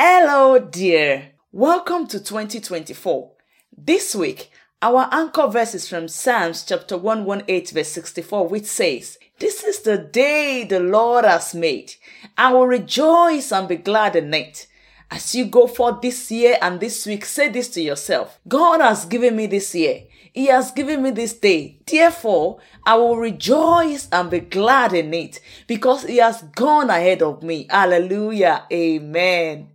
Hello, dear. Welcome to 2024. This week, our anchor verse is from Psalms chapter 118, verse 64, which says, This is the day the Lord has made. I will rejoice and be glad in it. As you go forth this year and this week, say this to yourself God has given me this year. He has given me this day. Therefore, I will rejoice and be glad in it because He has gone ahead of me. Hallelujah. Amen.